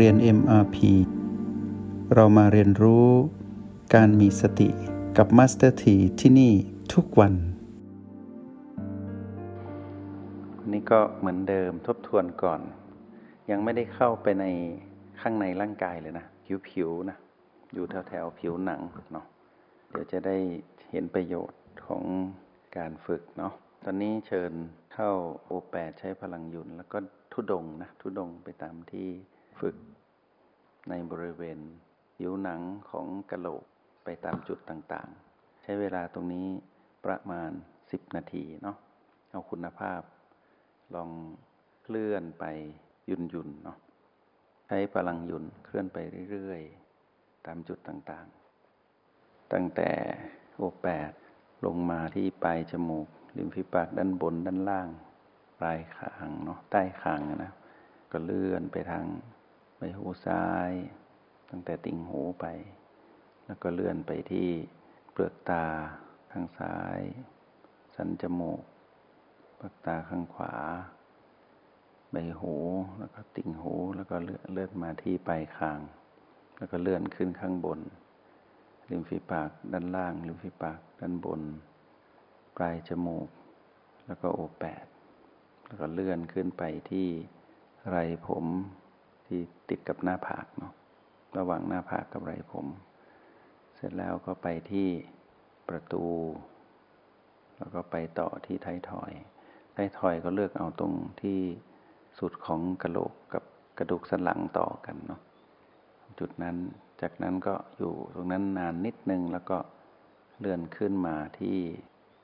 เรียน MRP เรามาเรียนรู้การมีสติกับ Master T ที่ที่นี่ทุกวัน นี่ก็เหมือนเดิมทบทวนก่อน ยังไม่ได้เข้าไปในข้างในร่างกายเลยนะ ผิวๆนะ อยู่แถวแถวผิวหนังเนาะเดี๋ยวจะได้เห็นประโยชน์ของการฝึกเนาะตอนนี้เชิญเข้าโอแปดใช้พลังยุนแล้วก็ทุดงนะ ทุดงไปตามที่ ฝึกในบริเวณผิวหนังของกระโหลกไปตามจุดต่างๆ ใช้เวลาตรงนี้ประมาณ 10 นาทีเนาะเอาคุณภาพ ลองเคลื่อนไปยุนยุนเนาะใช้พลังยุนเคลื่อนไปเรื่อยๆ ตามจุดต่างๆ ตั้งแต่โอแปดลงมาที่ปลายจมูก ริมฝีปากด้านบนด้านล่าง ปลายคางเนาะใต้คางนะ ก็เลื่อนไปทาง ใบหูซ้าย ตั้งแต่ติ่งหูไป แล้วก็เลื่อนไปที่เปลือกตาข้างซ้าย สันจมูก เปลือกตาข้างขวา ใบหูแล้วก็ติ่งหูแล้วก็เลื่อนมาที่ปลายคาง แล้วก็เลื่อนขึ้นข้างบน ริมฝีปากด้านล่าง ริมฝีปากด้านบน ปลายจมูก แล้วก็โอแปดแล้วก็เลื่อนขึ้นไปที่ไรผม ที่ติดกับหน้าผากเนาะระหว่างหน้าผากกับไรผม เสร็จแล้วก็ไปที่ประตู แล้วก็ไปต่อที่ท้ายทอยท้ายทอยก็เลือกเอาตรงที่สุดของกระโหลกกับกระดูกสันหลังต่อกันเนาะจุดนั้นจากนั้นก็อยู่ตรงนั้นนานนิดนึงแล้วก็เลื่อนขึ้นมาที่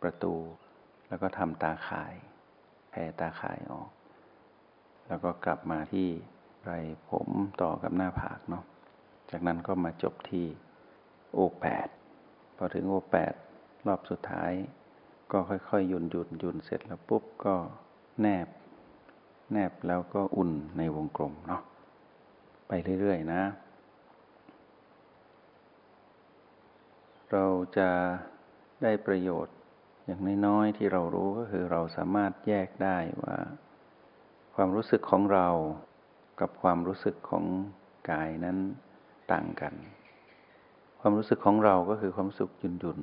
ประตู แล้วก็ทำตาข่ายแผ่ตาข่ายออก แล้วก็กลับมาที่ ไรผมต่อกับหน้าผากเนาะ จากนั้นก็มาจบที่โอแปดพอถึงโอแปดรอบสุดท้าย ก็ค่อยๆ ยุนยุนยุนเสร็จแล้วปุ๊บก็แนบ แนบแล้วก็อุ่นในวงกลมเนาะ ไปเรื่อยๆนะ เราจะได้ประโยชน์อย่างน้อยๆที่เรารู้ก็คือเราสามารถแยกได้ว่า ความรู้สึกของเรา กับความรู้สึกของกายนั้นต่างกัน ความรู้สึกของเราก็คือความรู้สึกยุนยุน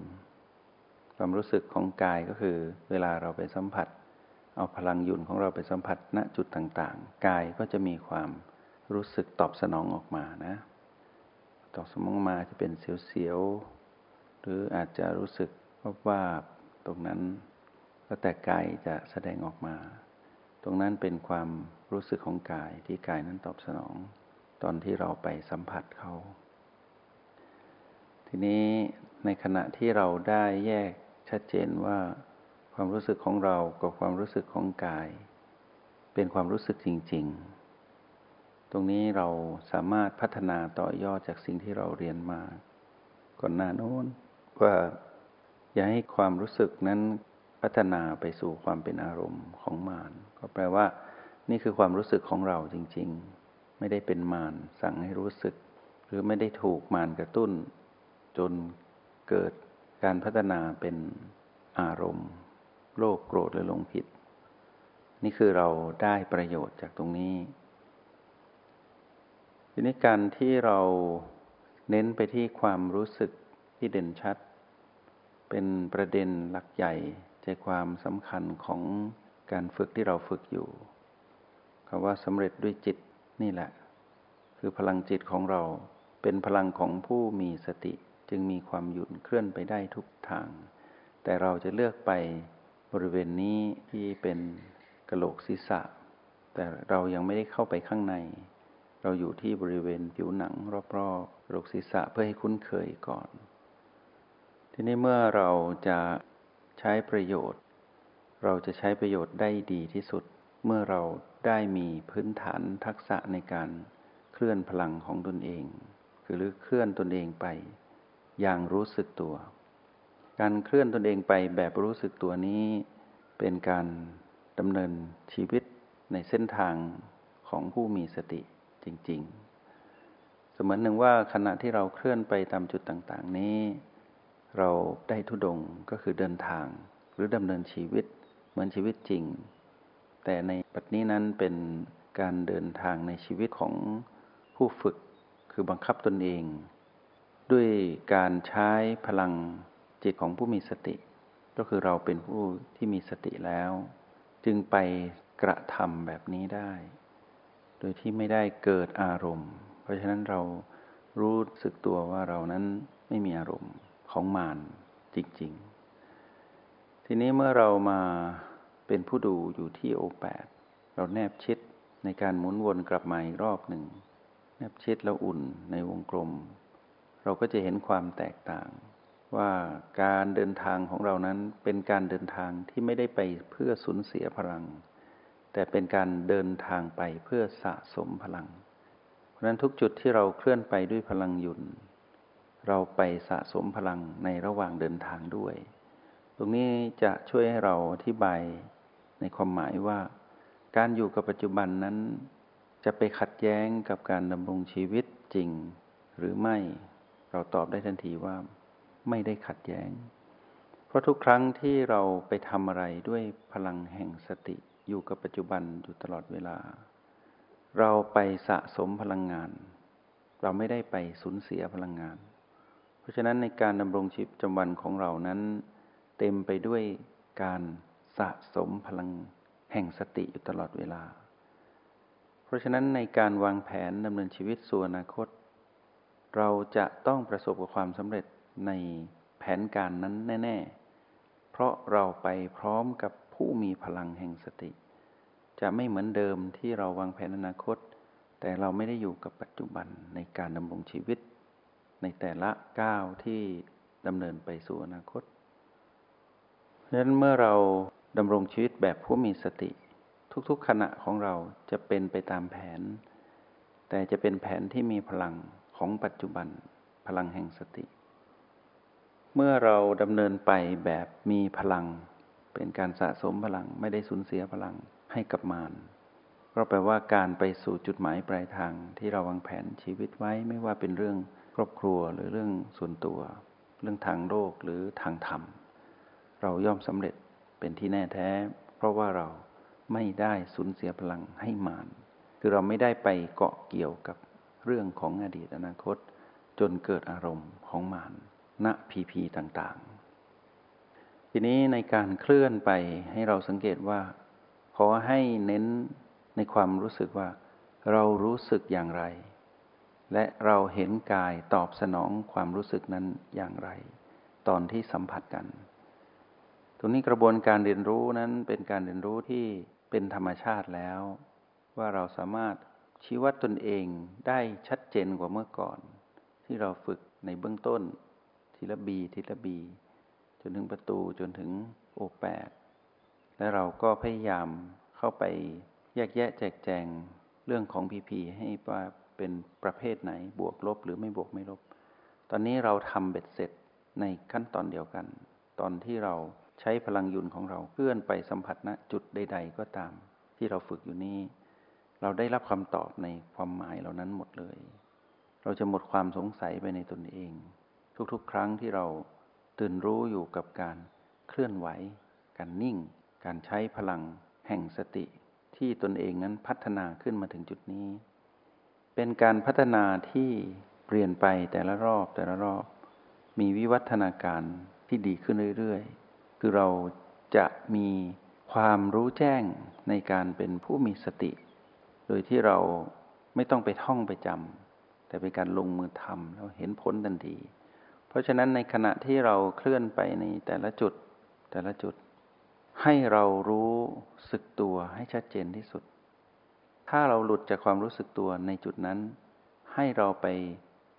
ความรู้สึกของกายก็คือ เวลาเราไปสัมผัส เอาพลังยุนของเราไปสัมผัสณจุดต่าง ๆ กายก็จะมีความรู้สึกตอบสนองออกมานะ ตอบสนองมาจะเป็นเสียวๆหรืออาจจะรู้สึกว่าตรงนั้น ก็แต่กายจะแสดงออกมา รงนั้นเป็นความรู้สึกของกายที่กายนั้นตอบสนอง ตอนที่เราไปสัมผัสเขาทีนี้ในขณะที่เราได้แยกชัดเจนว่า ความรู้สึกของเรากับความรู้สึกของกาย เป็นความรู้สึกจริง ๆ ตรงนี้เราสามารถพัฒนาต่อยอดจากสิ่งที่เราเรียนมา ก่อนหน้าโน้นว่าอย่าให้ความรู้สึกนั้น พัฒนาไปสู่ความเป็นอารมณ์ของมารก็แปลว่า นี่คือความรู้สึกของเราจริง ๆ ไม่ได้เป็นมารสั่งให้รู้สึก หรือไม่ได้ถูกมารกระตุ้น จนเกิดการพัฒนาเป็นอารมณ์โลภโกรธหรือหลงผิด นี่คือเราได้ประโยชน์จากตรงนี้ทีนี้การที่เราเน้นไปที่ความรู้สึกที่เด่นชัด เป็นประเด็นหลักใหญ่ ใจความสำคัญของการฝึกที่เราฝึกอยู่คำว่าสำเร็จด้วยจิตนี่แหละ คือพลังจิตของเราเป็นพลังของผู้มีสติจึงมีความหยุดเคลื่อนไปได้ทุกทาง แต่เราจะเลือกไปบริเวณนี้ที่เป็นกระโหลกศีรษะ แต่เรายังไม่ได้เข้าไปข้างใน เราอยู่ที่บริเวณผิวหนังรอบๆกระโหลกศีรษะเพื่อให้คุ้นเคยก่อน ทีนี้เมื่อเราจะ ใช้ประโยชน์ เราจะใช้ประโยชน์ได้ดีที่สุด เมื่อเราได้มีพื้นฐานทักษะในการเคลื่อนพลังของตนเองคือหรือเคลื่อนตนเองไป อย่างรู้สึกตัว การเคลื่อนตนเองไปแบบรู้สึกตัวนี้ เป็นการดำเนินชีวิตในเส้นทางของผู้มีสติจริง ๆ เสมือนหนึ่งว่าขณะที่เราเคลื่อนไปตามจุดต่าง ๆ นี้ เราได้ทุดงก็คือเดินทาง หรือดำเนินชีวิตเหมือนชีวิตจริง แต่ในปัจนี้นั้นเป็นการเดินทางในชีวิตของผู้ฝึกคือบังคับตนเอง ด้วยการใช้พลังจิตของผู้มีสติ ก็คือเราเป็นผู้ที่มีสติแล้ว จึงไปกระทำแบบนี้ได้ โดยที่ไม่ได้เกิดอารมณ์ เพราะฉะนั้นเรารู้สึกตัวว่าเรานั้นไม่มีอารมณ์ ของมารจริง ๆ ทีนี้เมื่อเรามาเป็นผู้ดูอยู่ที่โอแปดเราแนบชิดในการหมุนวนกลับมาอีกรอบหนึ่ง แนบชิดแล้วอุ่นในวงกลม เราก็จะเห็นความแตกต่าง ว่าการเดินทางของเรานั้นเป็นการเดินทางที่ไม่ได้ไปเพื่อสูญเสียพลัง แต่เป็นการเดินทางไปเพื่อสะสมพลัง เพราะนั้นทุกจุดที่เราเคลื่อนไปด้วยพลังยุ่น เราไปสะสมพลังในระหว่างเดินทางด้วย ตรงนี้จะช่วยให้เราอธิบายในความหมายว่า การอยู่กับปัจจุบันนั้น จะไปขัดแย้งกับการดำรงชีวิตจริง หรือไม่เราตอบได้ทันทีว่า ไม่ได้ขัดแย้ง เพราะทุกครั้งที่เราไปทำอะไรด้วยพลังแห่งสติอยู่กับปัจจุบันอยู่ตลอดเวลา เราไปสะสมพลังงาน เราไม่ได้ไปสูญเสียพลังงาน ราะฉะนั้นในการดำรงชีวิตประจำวันของเรานั้น เต็มไปด้วยการสะสมพลังแห่งสติอยู่ตลอดเวลา เพราะฉะนั้นในการวางแผนดำเนินชีวิตสู่อนาคต เราจะต้องประสบกับความสำเร็จในแผนการนั้นแน่ ๆ เพราะเราไปพร้อมกับผู้มีพลังแห่งสติ จะไม่เหมือนเดิมที่เราวางแผนอนาคต แต่เราไม่ได้อยู่กับปัจจุบันในการดำรงชีวิต ในแต่ละก้าวที่ดำเนินไปสู่อนาคตดังนั้นเมื่อเราดำรงชีวิตแบบผู้มีสติ ทุกๆขณะของเราจะเป็นไปตามแผน แต่จะเป็นแผนที่มีพลังของปัจจุบันพลังแห่งสติ เมื่อเราดำเนินไปแบบมีพลัง เป็นการสะสมพลังไม่ได้สูญเสียพลังให้กับมารก็แปลว่าการไปสู่จุดหมายปลายทางที่เราวางแผนชีวิตไว้ไม่ว่าเป็นเรื่อง ครอบครัวหรือเรื่องส่วนตัว เรื่องทางโลกหรือทางธรรม เราย่อมสำเร็จเป็นที่แน่แท้ เพราะว่าเราไม่ได้สูญเสียพลังให้มาน คือเราไม่ได้ไปเกาะเกี่ยวกับเรื่องของอดีตอนาคต จนเกิดอารมณ์ของมานณพีพีต่างๆ ทีนี้ในการเคลื่อนไปให้เราสังเกตว่า ขอให้เน้นในความรู้สึกว่า เรารู้สึกอย่างไร และเราเห็นกายตอบสนองความรู้สึกนั้นอย่างไร ตอนที่สัมผัสกัน ตรงนี้กระบวนการเรียนรู้นั้นเป็นการเรียนรู้ที่เป็นธรรมชาติแล้ว ว่าเราสามารถชี้วัดตนเองได้ชัดเจนกว่าเมื่อก่อน ที่เราฝึกในเบื้องต้น ทีละบีทีละบี จนถึงประตูจนถึงโอแปดและเราก็พยายามเข้าไปแยกแยะแจกแจงเรื่องของพีพีให้ว่า เป็นประเภทไหนบวกลบหรือไม่บวกไม่ลบ ตอนนี้เราทำเบ็ดเสร็จในขั้นตอนเดียวกัน ตอนที่เราใช้พลังยุนของเราเคลื่อนไปสัมผัสณจุดใด ๆ ก็ตาม ที่เราฝึกอยู่นี้เราได้รับคำตอบในความหมายเหล่านั้นหมดเลย เราจะหมดความสงสัยไปในตนเอง ทุกๆ ครั้งที่เราตื่นรู้อยู่กับการเคลื่อนไหว การนิ่ง การใช้พลังแห่งสติที่ตนเองนั้นพัฒนาขึ้นมาถึงจุดนี้ เป็นการพัฒนาที่เปลี่ยนไปแต่ละรอบแต่ละรอบ มีวิวัฒนาการที่ดีขึ้นเรื่อยๆ คือเราจะมีความรู้แจ้งในการเป็นผู้มีสติ โดยที่เราไม่ต้องไปท่องไปจำแต่เป็นการลงมือทำแล้วเห็นผลทันที เพราะฉะนั้นในขณะที่เราเคลื่อนไปในแต่ละจุดแต่ละจุด ให้เรารู้สึกตัวให้ชัดเจนที่สุด ถ้าเราหลุดจากความรู้สึกตัวในจุดนั้น ให้เราไป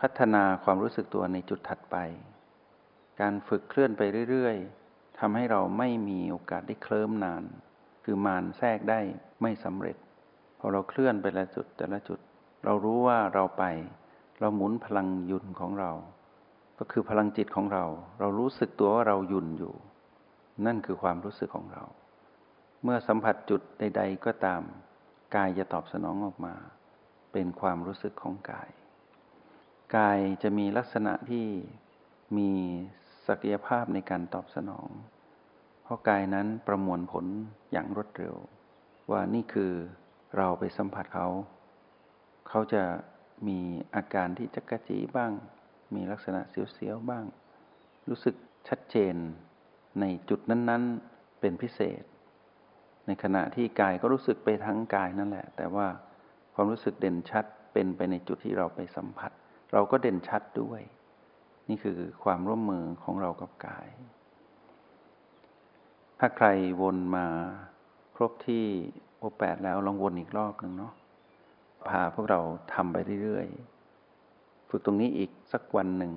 พัฒนาความรู้สึกตัวในจุดถัดไป การฝึกเคลื่อนไปเรื่อยๆทำให้เราไม่มีโอกาสได้เคลิ้มนาน คือมานแทรกได้ไม่สำเร็จ พอเราเคลื่อนไปละจุดแต่ละจุด เรารู้ว่าเราไป เราหมุนพลังยุนของเรา ก็คือพลังจิตของเรา เรารู้สึกตัวว่าเรายุนอยู่ นั่นคือความรู้สึกของเรา เมื่อสัมผัสจุดใด ๆ ก็ตาม กายจะตอบสนองออกมา เป็นความรู้สึกของกาย กายจะมีลักษณะที่มีศักยภาพในการตอบสนอง เพราะกายนั้นประมวลผลอย่างรวดเร็ว ว่านี่คือเราไปสัมผัสเขา เขาจะมีอาการที่จักกะจีบ้าง มีลักษณะเสียวๆบ้าง รู้สึกชัดเจนในจุดนั้น ๆ เป็นพิเศษ ในขณะที่กายก็รู้สึกไปทั้งกายนั่นแหละ แต่ว่าความรู้สึกเด่นชัดเป็นไปในจุดที่เราไปสัมผัส เราก็เด่นชัดด้วย นี่คือความร่วมมือของเรากับกาย ถ้าใครวนมาครบที่โอแปดแล้วลองวนอีกรอบหนึ่งเนาะพาพวกเราทำไปเรื่อยๆ ฝึกตรงนี้อีกสักวันหนึ่ง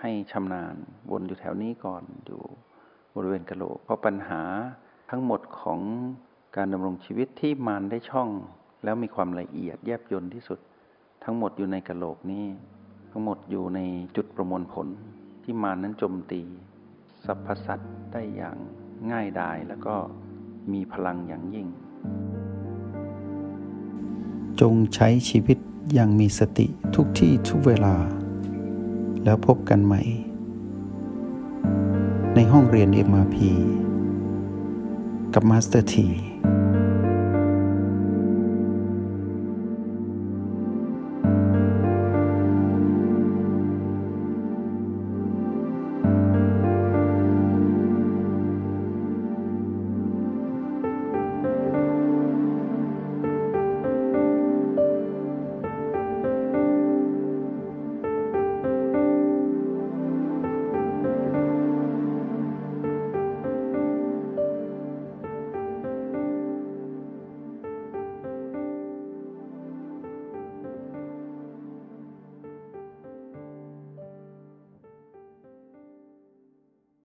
ให้ชำนาญวนอยู่แถวนี้ก่อนอยู่บริเวณกะโหลกเพราะปัญหา ทั้งหมดของการดำรงชีวิตที่มานได้ช่อง แล้วมีความละเอียดแยบยนที่สุด ทั้งหมดอยู่ในกะโหลกนี้ ทั้งหมดอยู่ในจุดประมวลผลที่มารนั้นโจมตีสรรพสัตว์ได้อย่างง่ายดายแล้วก็มีพลังอย่างยิ่ง จงใช้ชีวิตอย่างมีสติทุกที่ทุกเวลา แล้วพบกันใหม่ ในห้องเรียน MRP กับมาสเตอร์ที